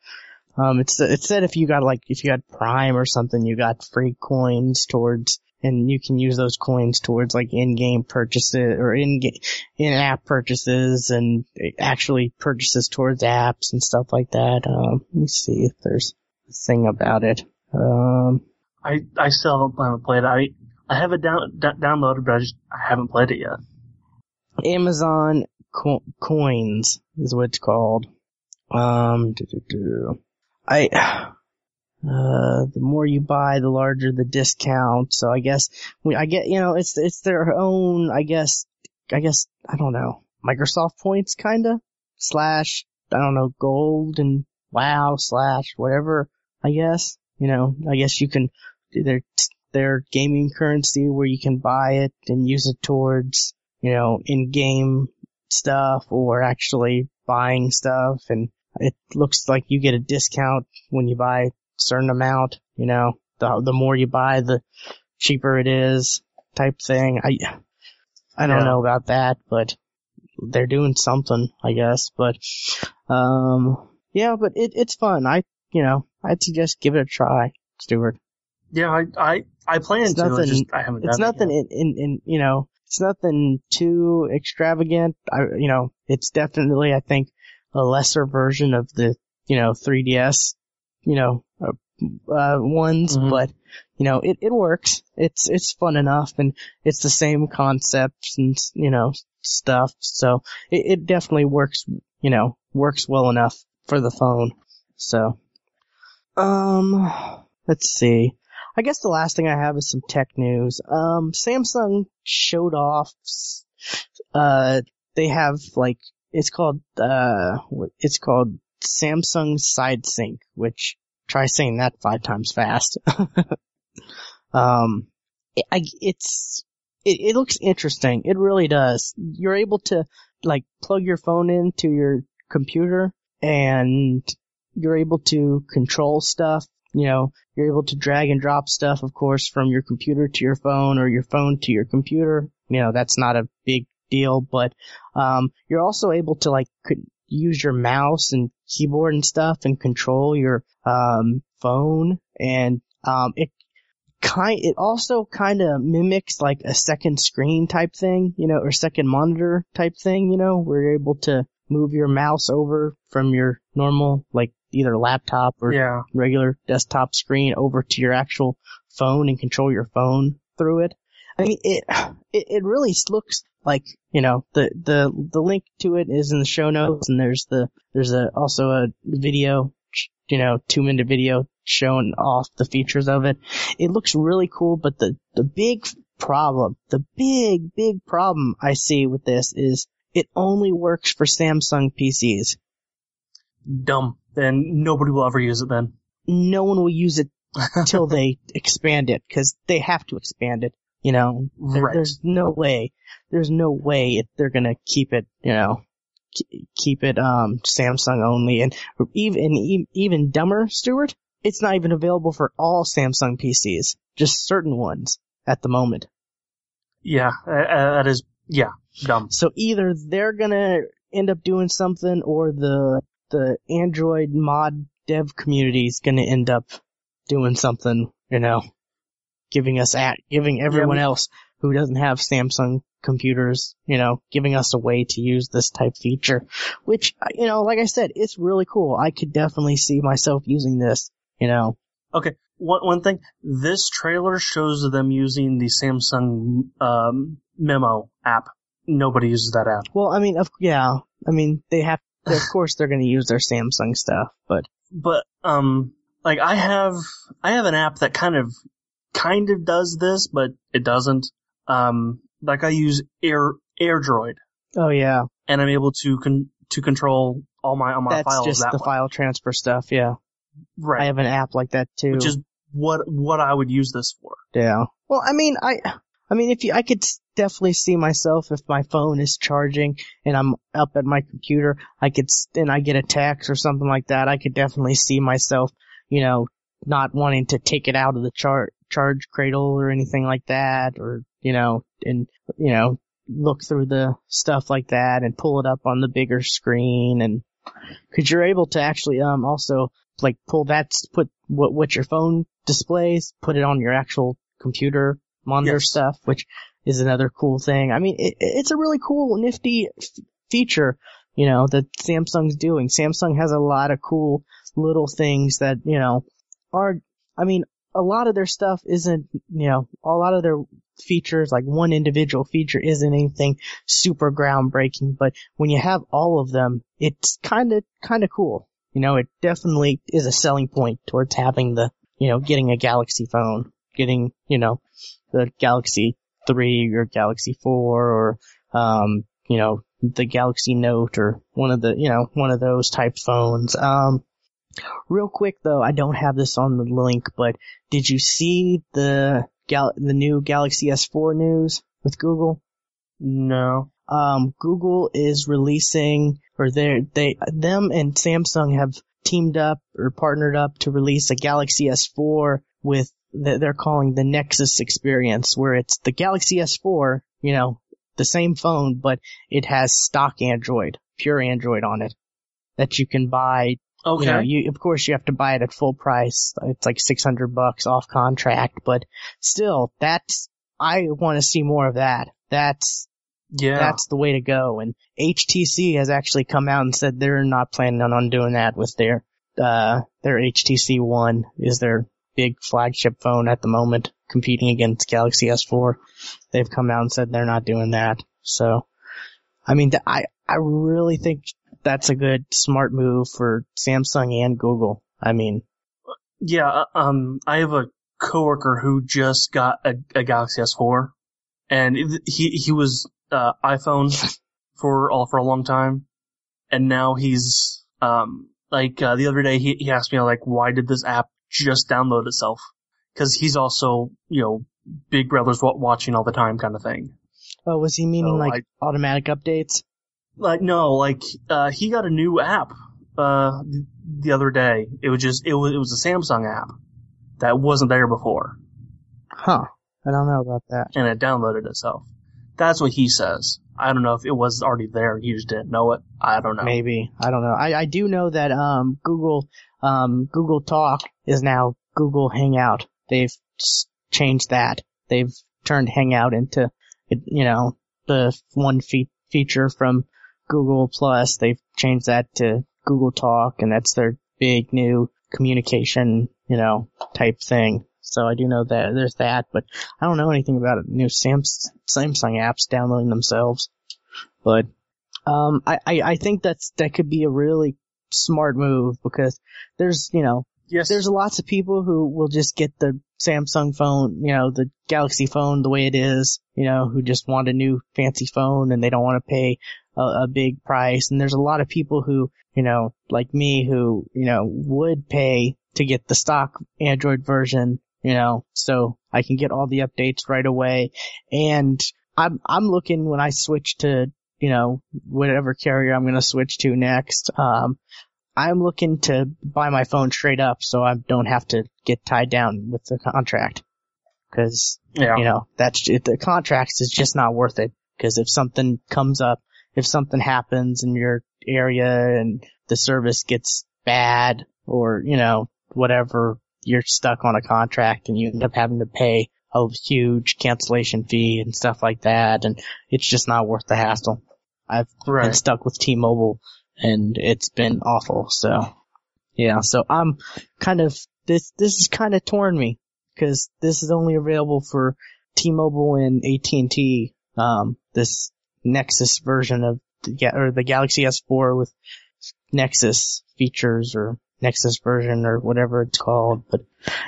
Um, it's it said if you got like if you had Prime or something, you got free coins towards, and you can use those coins towards like in-game purchases or in in-app purchases and actually purchases towards apps and stuff like that. Um, let me see if there's a thing about it. Um, I I still haven't played it. I I have it down d- downloaded, but I just I haven't played it yet. Amazon co- coins is what it's called. Um. I, uh, the more you buy, the larger the discount. So I guess we, I get, you know, it's, it's their own, I guess, I guess, I don't know, Microsoft points kinda slash, I don't know, gold and wow slash whatever, I guess. You know, I guess you can, their, their gaming currency where you can buy it and use it towards, you know, in-game stuff or actually buying stuff and it looks like you get a discount when you buy a certain amount, you know, the, the more you buy, the cheaper it is type thing. I, I don't Yeah. know about that, but they're doing something, I guess, but, um, yeah, but it, it's fun. I, you know, I'd suggest give it a try, Stuart. Yeah, I I I plan It's to. nothing- It's just I haven't. It's nothing It in, in, in, you know, it's nothing too extravagant. I, you know, it's definitely, I think, a lesser version of the, you know, 3DS, you know, uh, uh ones, Mhm. but, you know, it, it works. It's, it's fun enough and it's the same concepts and, you know, stuff. So it, it definitely works, you know, works well enough for the phone. So, um, let's see. I guess the last thing I have is some tech news. Um, Samsung showed off, uh, they have like, it's called, uh, it's called Samsung Side Sync, which, try saying that five times fast. um, it, I, it's, it, it looks interesting. It really does. You're able to, like, plug your phone into your computer and you're able to control stuff. You know, you're able to drag and drop stuff, of course, from your computer to your phone or your phone to your computer. You know, that's not a big deal, but, um, you're also able to like use your mouse and keyboard and stuff and control your, um, phone and, um, it kind, it also kind of mimics like a second screen type thing, you know, or second monitor type thing, you know, where you're able to move your mouse over from your normal, like either laptop or Yeah. regular desktop screen over to your actual phone and control your phone through it. I mean, it, it, it really looks like, you know, the, the, the link to it is in the show notes and there's the, there's a, also a video, you know, two minute video showing off the features of it. It looks really cool, but the, the big problem, the big, big problem I see with this is it only works for Samsung PCs. Dumb. Then nobody will ever use it then. No one will use it until they expand it because they have to expand it. You know, Right. there's no way, there's no way it, they're gonna keep it, you know, keep it um Samsung only, and even even dumber, Stuart. It's not even available for all Samsung PCs, just certain ones at the moment. Yeah, uh, that is, yeah, dumb. So either they're gonna end up doing something, or the the Android mod dev community is gonna end up doing something. You know, giving us at giving everyone we- else who doesn't have Samsung computers, you know, giving us a way to use this type feature. Which you know, like I said, it's really cool. I could definitely see myself using this. You know, Okay, one, one thing, this trailer shows them using the Samsung, um, memo app. Nobody uses that app. well, I mean, of yeah, I mean, they have. Of course, they're gonna use their Samsung stuff, but But, um, like I have, I have an app that kind of, kind of does this, but it doesn't. Um, like I use Air, AirDroid, oh yeah, and I'm able to con- to control all my, all my that's files just that the way. file transfer stuff. Yeah. Right. I have an app like that too. which is what, what I would use this for. yeah. Well, I mean, I, I mean, if you, I could definitely see myself if my phone is charging and I'm up at my computer, I could, s- and I get a text or something like that, I could definitely see myself, you know, not wanting to take it out of the char- charge cradle or anything like that, or, you know, and, you know, look through the stuff like that and pull it up on the bigger screen and, cause you're able to actually, um, also, like pull that, put what, what your phone displays, put it on your actual computer monitor Yes. stuff, which is another cool thing. I mean, it, it's a really cool, nifty f- feature, you know, that Samsung's doing. Samsung has a lot of cool little things that, you know, are, I mean, a lot of their stuff isn't, you know, a lot of their features, like one individual feature isn't anything super groundbreaking, but when you have all of them, it's kinda, kinda cool. You know, it definitely is a selling point towards having the, you know, getting a Galaxy phone, getting, you know, the Galaxy 3 or Galaxy 4 or, um, you know, the Galaxy Note or one of the, you know, one of those type phones. Um, real quick though, I don't have this on the link, but did you see the Gal- the new Galaxy S4 news with Google? No. um, Google is releasing, or they they them and Samsung have teamed up or partnered up to release a Galaxy S4 with they're calling the Nexus experience, where it's the Galaxy S4, you know, the same phone, but it has stock Android, pure Android on it that you can buy Okay. you know, you of course you have to buy it at full price. It's like six hundred bucks off contract, but still, that's I want to see more of that. That's yeah. that's the way to go. And HTC has actually come out and said they're not planning on doing that with their uh their HTC One is their big flagship phone at the moment, competing against Galaxy S4. They've come out and said they're not doing that. So, I mean, th- I I really think that's a good smart move for Samsung and Google. I mean, Yeah, uh, um, I have a coworker who just got a, a Galaxy S4, and he he was uh, iPhone for all for a long time, and now he's um like uh, the other day he he asked me like why did this app just download itself? Because he's also you know Big Brother's watching all the time kind of thing. oh, was he meaning So like automatic updates? Like no, like uh he got a new app uh the other day. It was just it was it was a Samsung app that wasn't there before. Huh. I don't know about that. and it downloaded itself. That's what he says. I don't know if it was already there. He just didn't know it. I don't know. Maybe. I don't know. I, I do know that, um, Google, um, Google Talk is now Google Hangout. They've changed that. They've turned Hangout into, you know, the one fe- feature from Google Plus. They've changed that to Google Talk, and that's their big new communication, you know, type thing. So I do know that there's that, but I don't know anything about new Samsung apps downloading themselves. But um, I, I, I think that's that could be a really smart move because there's you know Yes. there's lots of people who will just get the Samsung phone, you know, the Galaxy phone the way it is, you know, who just want a new fancy phone and they don't want to pay a, a big price. And there's a lot of people who, you know, like me who, you know, would pay to get the stock Android version, you know, so I can get all the updates right away. And I'm, I'm looking when I switch to, you know, whatever carrier I'm going to switch to next. Um, I'm looking to buy my phone straight up so I don't have to get tied down with the contract. Cause, yeah. you know, that's, it, the contracts is just not worth it. Cause if something comes up, if something happens in your area and the service gets bad or, you know, whatever, you're stuck on a contract and you end up having to pay a huge cancellation fee and stuff like that. And it's just not worth the hassle. I've been stuck with T-Mobile and it's been awful. So yeah, so I'm kind of this this has kind of torn me because this is only available for T-Mobile and AT&T. Um, this Nexus version of the, or the Galaxy S4 with Nexus features or Nexus version or whatever it's called, but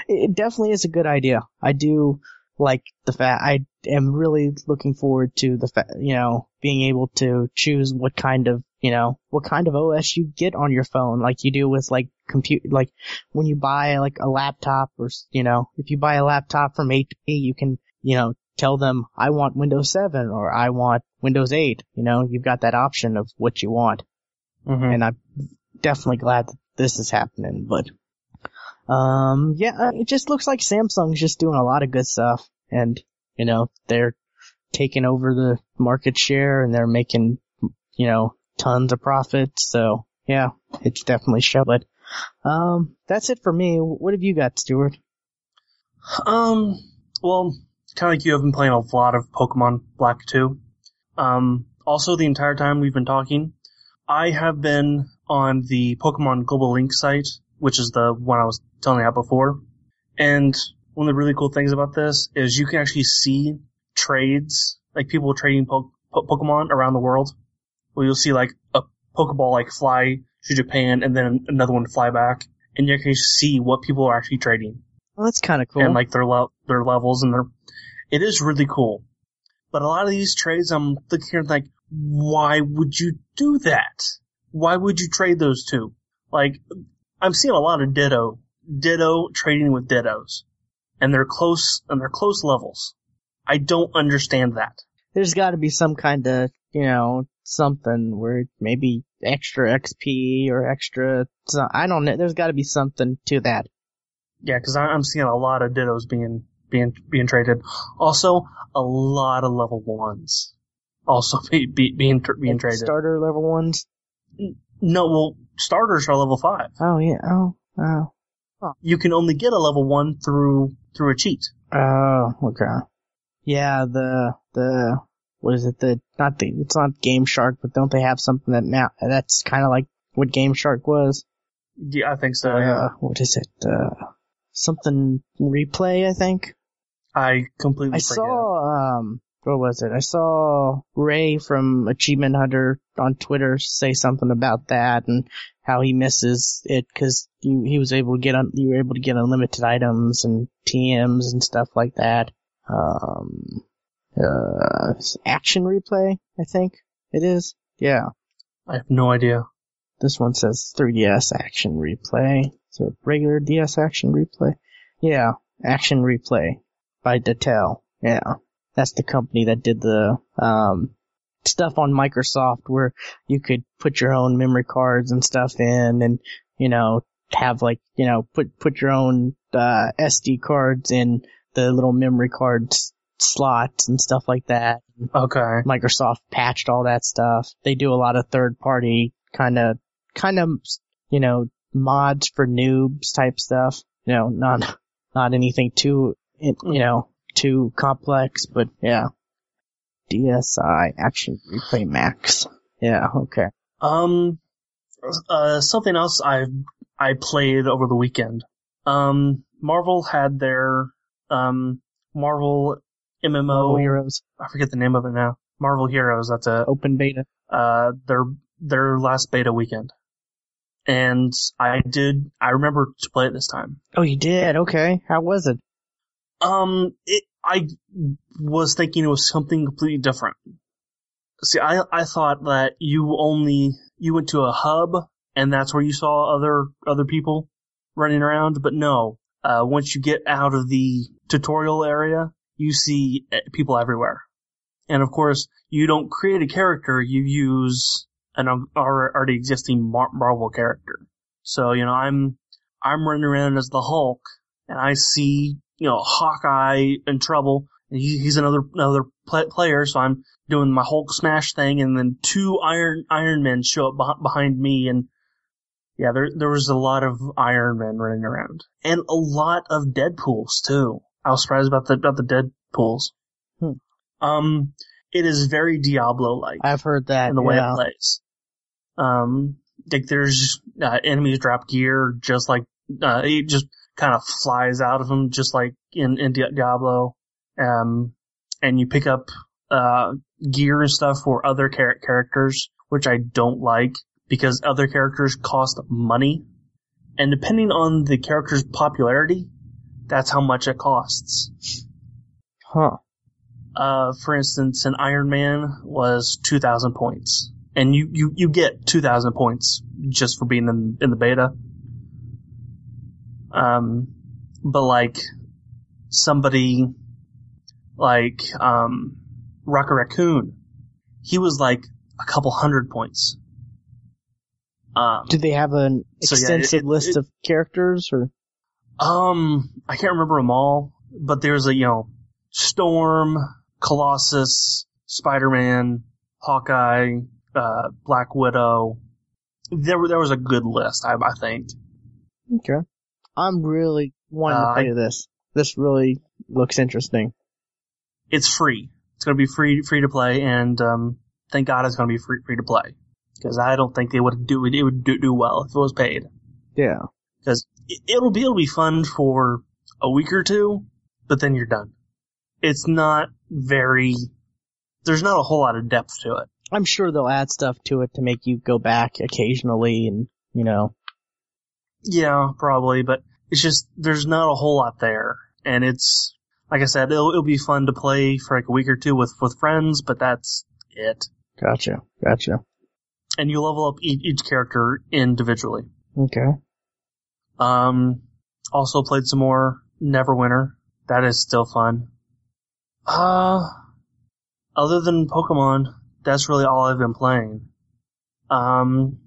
it definitely is a good idea. I do like the fact I am really looking forward to the fact, you know, being able to choose what kind of, you know, what kind of OS you get on your phone, like you do with like compute, like when you buy like a laptop or, s- you know, if you buy a laptop from HP, you can, you know, tell them I want Windows 7 or I want Windows 8, you know, you've got that option of what you want Mhm. and I'm definitely glad that this is happening. But um, yeah, uh, it just looks like Samsung's just doing a lot of good stuff, and you know they're taking over the market share and they're making you know tons of profits. So yeah, it's definitely show. But um, that's it for me. What have you got, Stuart? Um, well, kind of like you have been playing a lot of Pokemon Black 2. Um, also the entire time we've been talking, I have been on the Pokemon Global Link site, which is the one I was telling about before. And one of the really cool things about this is you can actually see trades, like people trading po- po- Pokemon around the world. Where you'll see like a Pokeball like fly to Japan and then another one fly back. And you can see what people are actually trading Well, that's kind of cool. and like their le- their levels and their it is really cool. But a lot of these trades, I'm looking here and like, why would you do that? Why would you trade those two? Like, I'm seeing a lot of Ditto, Ditto trading with Dittos, and they're close and they're close levels. I don't understand that. There's got to be some kind of you know something where maybe extra XP or extra. I don't know. There's got to be something to that. Yeah, because I'm seeing a lot of Dittos being being being traded. Also, a lot of level ones also be, be, being being Like traded. Starter level ones. no, well, starters are level five. Oh yeah. Oh, oh. Oh. you can only get a level one through through a cheat. Oh. Okay. Yeah. The the what is it? The not the it's not Game Shark, but don't they have something that now that's kind of like what Game Shark was? Yeah, I think so. Uh, yeah. what is it? Uh, something replay, I think. I completely I forget. saw um what was it? I saw Ray from Achievement Hunter on Twitter say something about that and how he misses it because he, he was able to get un, you were able to get unlimited items and TMs and stuff like that. Um, uh, action replay, I think it is. Yeah, I have no idea. this one says 3DS action replay. So regular DS action replay. Yeah, action replay by Datel. Yeah, that's the company that did the um stuff on Microsoft where you could put your own memory cards and stuff in, and you know have like you know put put your own uh, SD cards in the little memory cards slots and stuff like that. Okay. Microsoft patched all that stuff. They do a lot of third party kind of, kind of, you know, mods for noobs type stuff. You know, not, not anything too you know, too complex, but yeah. DSi Action Replay Max. Yeah, okay. Um, uh, something else I I played over the weekend. Um, Marvel had their um Marvel MMO. Marvel Heroes I forget the name of it now. Marvel Heroes. That's a open beta. uh their their last beta weekend, and I did. I remember to play it this time. Oh, you did? Okay. How was it? Um, it, I was thinking it was something completely different. See, I I thought that you only you went to a hub and that's where you saw other other people running around, but no. Uh, once you get out of the tutorial area, you see eh, people everywhere. And of course, you don't create a character; you use an already existing Marvel character. So you know, I'm I'm running around as the Hulk, and I see you know Hawkeye in trouble. And he, he's another another pla player, so I'm doing my Hulk smash thing, and then two Iron Iron Men show up beh- behind me, and yeah, there there was a lot of Iron Men running around, and a lot of Deadpool's too. I was surprised about the about the Deadpool's. Hmm. Um, it is very Diablo like I've heard that. in the way it plays. Um, like there's uh, enemies drop gear just like uh, just kind of flies out of them, just like in in Diablo. Um, and you pick up uh gear and stuff for other char- characters, which I don't like because other characters cost money, and depending on the character's popularity, that's how much it costs. Huh. Uh, for instance, an Iron Man was 2,000 points. And you, you, you get 2,000 points just for being in, in the beta. Um, but like, somebody, like, um, Rocket Raccoon, he was like a couple hundred points. Um, Do they have an So, yeah, extensive it- list it- of characters or? Um, I can't remember them all, but there's a, you know, Storm, Colossus, Spider-Man, Hawkeye, uh, Black Widow. There, there was a good list, I, I think. Okay. I'm really wanting Uh, to play this. This really looks interesting. It's free. It's gonna be free, free to play, and, um, thank God it's gonna be free, free to play. Cause I don't think they would do it, it would do, do well if it was paid. Yeah. Cause it, it'll be, it'll be fun for a week or two, but then you're done. It's not very, there's not a whole lot of depth to it. I'm sure they'll add stuff to it to make you go back occasionally and, you know, Yeah, probably, but it's just there's not a whole lot there, and it's like I said, it'll, it'll be fun to play for like a week or two with with friends, but that's it. gotcha. Gotcha. And you level up each, each character individually. Okay. Um, also played some more Neverwinter. That is still fun. Uh, other than Pokemon, that's really all I've been playing. Um,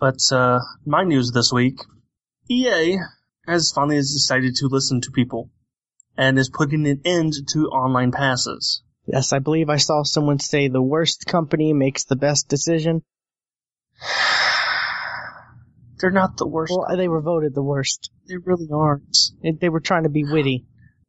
but, uh, my news this week, EA has finally decided to listen to people and is putting an end to online passes. Yes, I believe I saw someone say the worst company makes the best decision. They're not the worst. Well, they were voted the worst. They really aren't. They were trying to be witty.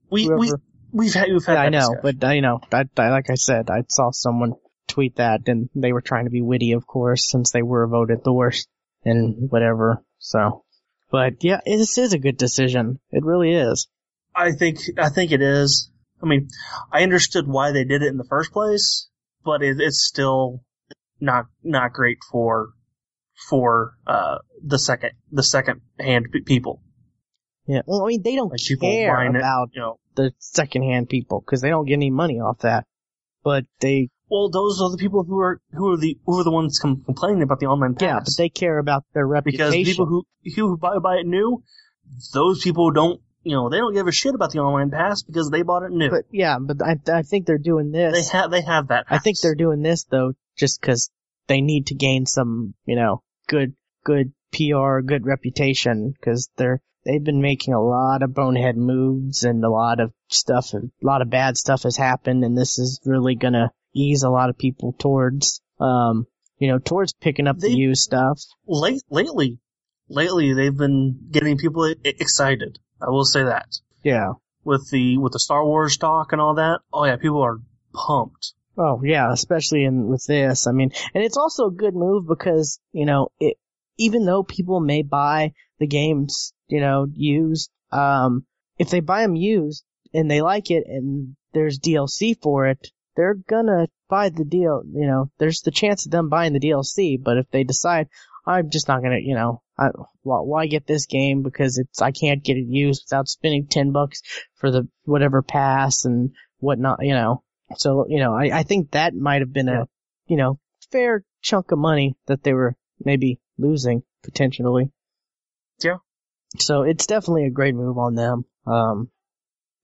We, we, Whoever- we've had, we've had Yeah, I know, discussion. but I know. I, I, like I said, I saw someone tweet that, and they were trying to be witty, of course, since they were voted the worst and whatever. So, but yeah, this is a good decision. It really is. I think I think it is. I mean, I understood why they did it in the first place, but it, it's still not not great for for uh the second the second hand people. Yeah. Well, I mean, they don't Like care buying it, about You know, the secondhand people because they don't get any money off that. But they, well, those are the people who are who are the who are the ones com- complaining about the online pass. yeah, but they care about their reputation. because people who who buy, buy it new, those people don't you know they don't give a shit about the online pass because they bought it new. but yeah, but I, I think they're doing this. they have they have that. I think they're doing this though just because they need to gain some, you know, good, good PR, good reputation because they're they've been making a lot of bonehead moves and a lot of stuff, a lot of bad stuff has happened, and this is really gonna ease a lot of people towards, um, you know, towards picking up They- the used stuff. late lately, lately they've been getting people excited. I will say that. Yeah, with the with the Star Wars talk and all that. Oh yeah, people are pumped. Oh yeah, especially in with this. I mean, and it's also a good move because you know it. Even though people may buy the games, you know, used, um, if they buy them used and they like it and there's DLC for it, they're gonna buy the deal. You know, there's the chance of them buying the DLC. But if they decide, I'm just not gonna, you know, I, why, why get this game because it's I can't get it used without spending ten bucks for the whatever pass and whatnot, you know. So you know, I I think that might have been Yeah. a you know fair chunk of money that they were maybe losing potentially. Yeah. So it's definitely a great move on them. Um,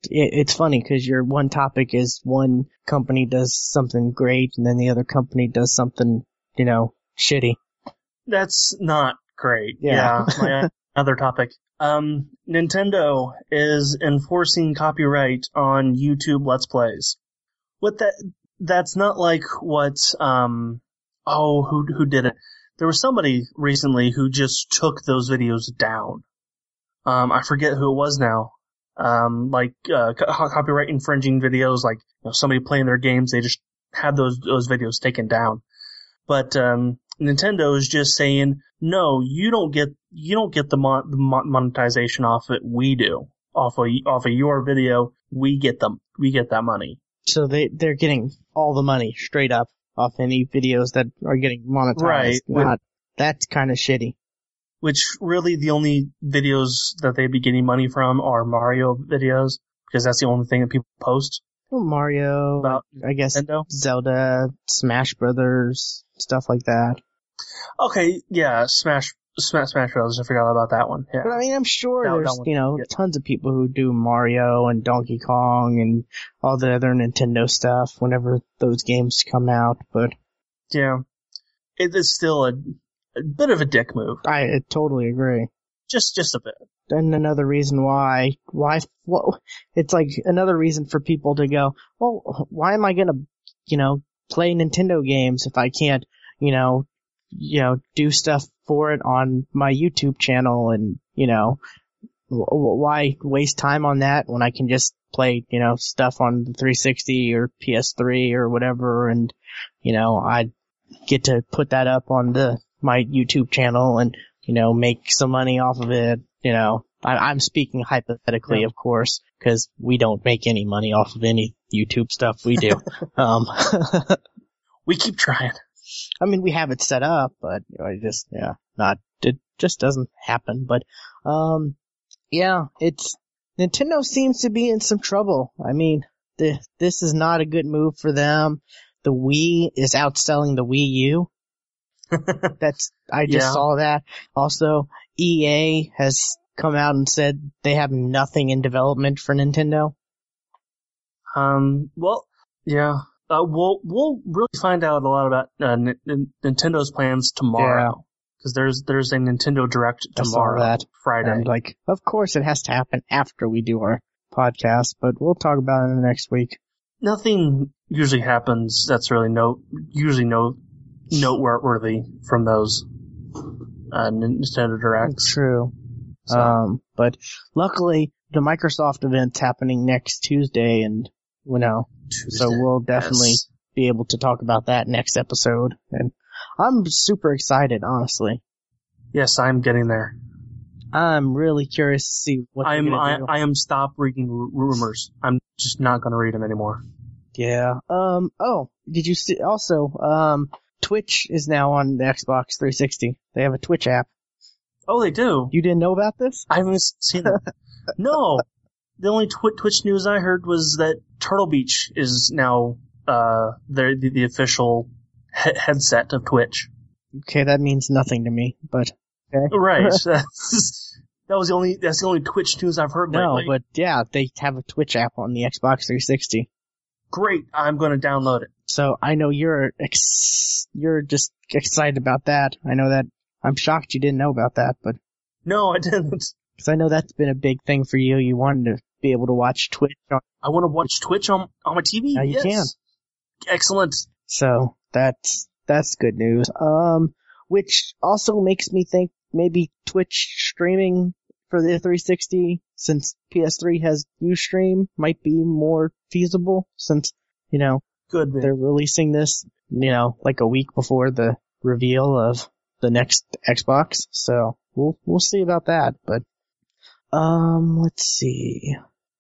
it, it's funny because your one topic is one company does something great and then the other company does something, you know, shitty. That's not great. Yeah. my other topic. Um, Nintendo is enforcing copyright on YouTube Let's Plays. What that, that's not like what, um, oh, who, who did it? There was somebody recently who just took those videos down. Um, I forget who it was now. Um, like, uh, co- copyright infringing videos, like, you know, somebody playing their games, they just have those, those videos taken down. But, um, Nintendo is just saying, no, you don't get you don't get the, mon- the monetization off it. We do off of off of your video. We get them. We get that money. So they, they're getting all the money straight up off any videos that are getting monetized. Right. Not, that's kind of shitty. Which really the only videos that they'd be getting money from are Mario videos because that's the only thing that people post Well, Mario, about I guess Nintendo. Zelda, Smash Brothers, stuff like that. Okay, yeah, Smash Smash Smash Bros. I forgot about that one. Yeah. But I mean, I'm sure That- that there's, one- you know, yeah. tons of people who do Mario and Donkey Kong and all the other Nintendo stuff whenever those games come out, but Yeah. It is still a, a bit of a dick move. I uh, totally agree. Just just a bit. And another reason why, why, well, it's like another reason for people to go, well, why am I gonna, you know, play Nintendo games if I can't, you know, you know, do stuff for it on my YouTube channel and, you know, wh- wh- why waste time on that when I can just play, you know, stuff on the 360 or PS3 or whatever and, you know, I get to put that up on the, my YouTube channel and, you know, make some money off of it, you know. I, I'm speaking hypothetically, Yeah. of course, because we don't make any money off of any YouTube stuff we do. um, We keep trying. I mean, we have it set up, but I just, yeah, not, it just doesn't happen. But, um, yeah, it's, Nintendo seems to be in some trouble. I mean, the, this is not a good move for them. The Wii is outselling the Wii U. That's, I just Yeah. saw that. Also, EA has come out and said they have nothing in development for Nintendo. Um, well, yeah. Uh, we'll we'll really find out a lot about uh, N- N- Nintendo's plans tomorrow because there's there's a Nintendo Direct tomorrow, that. Friday. And like, of course it has to happen after we do our podcast, but we'll talk about it in the next week. Nothing usually happens that's really no usually no noteworthy from those uh, Nintendo Directs. True. So, Um, but luckily the Microsoft event's happening next Tuesday and, you know, so we'll definitely Yes. be able to talk about that next episode. And I'm super excited, honestly. Yes, I'm getting there. I'm really curious to see what I'm I. I am stop reading r- rumors. I'm just not going to read them anymore. Yeah. Um. Oh, did you see? Also, um, Twitch is now on the Xbox 360. They have a Twitch app. Oh, they do. You didn't know about this? I haven't seen it. no, the only twi- Twitch news I heard was that Turtle Beach is now uh their the, the official he- headset of Twitch. Okay, that means nothing to me. But okay. Right. that was the only that's the only Twitch news I've heard no, lately. but yeah, they have a Twitch app on the Xbox 360. Great, I'm going to download it. So I know you're ex- you're just excited about that. I know that. I'm shocked you didn't know about that, but No, I didn't. because I know that's been a big thing for you. You wanted to be able to watch Twitch on I want to watch Twitch on on my TV. Now you yes. Excellent. So that's that's good news. Um, which also makes me think maybe Twitch streaming for the 360 since PS3 has Ustream might be more feasible since, you know, Good. they're releasing this, you know, like a week before the reveal of the next Xbox. So we'll, we'll see about that, but, um, let's see.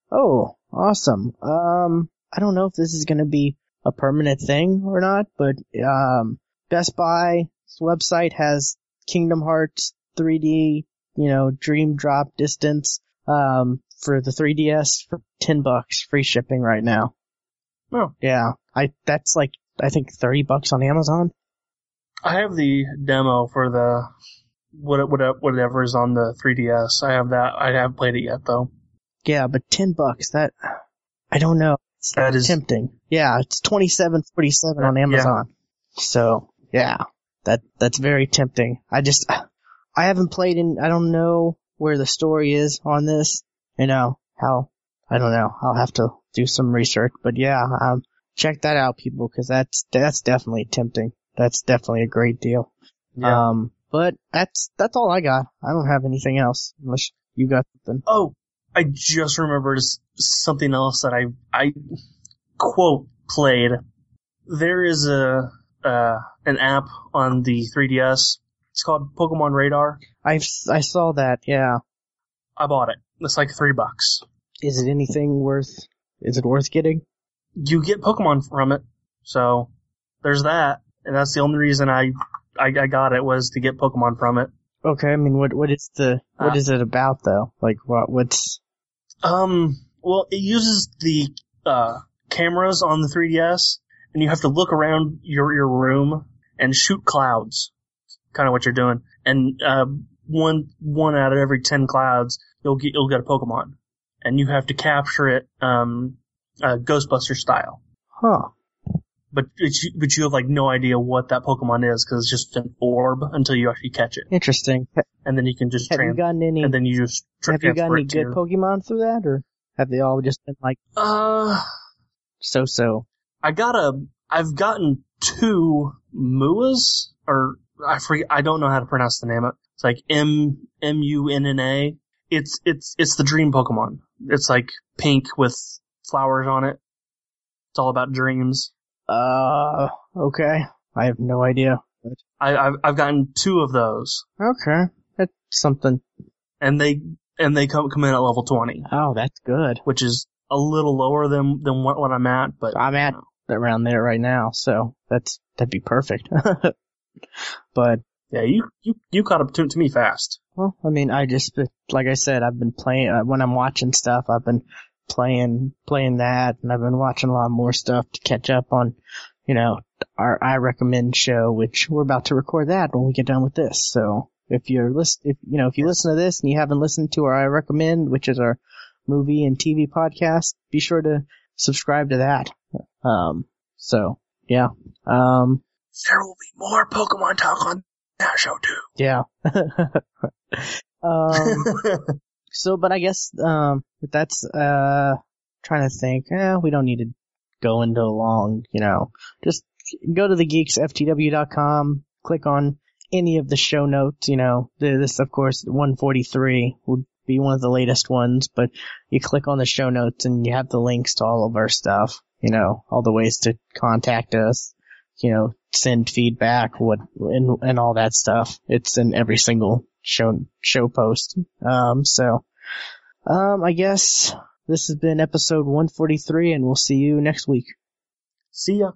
Oh, awesome. Um, I don't know if this is going to be a permanent thing or not, but, um, Best Buy's website has Kingdom Hearts 3D, you know, Dream Drop Distance, um, for the 3DS for 10 bucks, free shipping right now. Oh. Yeah. I, that's like, I think 30 bucks on Amazon. I have the demo for the what what whatever is on the 3DS. I have that. I haven't played it yet though. Yeah, but 10 bucks, that, I don't know. It's That is tempting. Yeah, it's 27.47 on Yeah. Amazon. So, yeah, that, that's very tempting. I just, I haven't played in, I don't know where the story is on this, you know, how, I don't know, I'll have to do some research, but yeah, um, check that out people, cause that's, that's definitely tempting. That's definitely a great deal. yeah. Um, but that's, that's all I got. I don't have anything else, unless you got something. oh, I just remembered something else that I I quote played. There is a uh, an app on the 3DS. It's called Pokemon Radar. I've, I saw that, yeah. I bought it. It's like three bucks. Is it anything worth? Is it worth getting? You get Pokemon from it, so there's that. And that's the only reason I I, I got it was to get Pokemon from it. Okay, I mean, what what is the what Uh, is it about though? Like, what what's? Um, well, it uses the uh, cameras on the 3DS, and you have to look around your your room and shoot clouds. Kind of what you're doing, and uh, one one out of every ten clouds, you'll get you'll get a Pokemon, and you have to capture it, um, uh, Ghostbuster style. Huh? But it's, but you have like no idea what that Pokemon is because it's just an orb until you actually catch it, Interesting. And then you can just Have you trans- gotten any? and then you just tra- Have you gotten any good your- Pokemon through that, or have they all just been like Uh. so so? I got a, I've gotten two Muas, or I forget, I don't know how to pronounce the name of it. It's like M, M-U-N-N-A. It's, it's, it's the dream Pokemon. It's like pink with flowers on it. It's all about dreams. Uh, okay. I have no idea. I, I've, I've gotten two of those Okay, that's something. and they, and they come, come in at level 20, Oh, that's good. which is a little lower than, than what, what I'm at, but I'm at around there right now, so that's that'd be perfect. but yeah, you, you, you caught up to, to me fast. Well, I mean, I just, like I said, I've been playing, uh, when I'm watching stuff, I've been playing, playing that, and I've been watching a lot more stuff to catch up on, you know, our I Recommend show, which we're about to record that when we get done with this. So, if you're list, if, you know, if you listen to this and you haven't listened to our I Recommend, which is our movie and TV podcast, be sure to subscribe to that. Um, so, yeah. Um, There will be more Pokemon talk on that show too. yeah. um, So, but I guess, um, that's, uh, trying to think, eh, we don't need to go into a long, you know, just go to thegeeksftw.com, click on any of the show notes, you know, this, of course, 143 would be one of the latest ones, but you click on the show notes and you have the links to all of our stuff, you know, all the ways to contact us, you know, send feedback, what, and, and all that stuff. It's in every single show, show post. Um, so, um, I guess this has been episode 143 and we'll see you next week. See ya.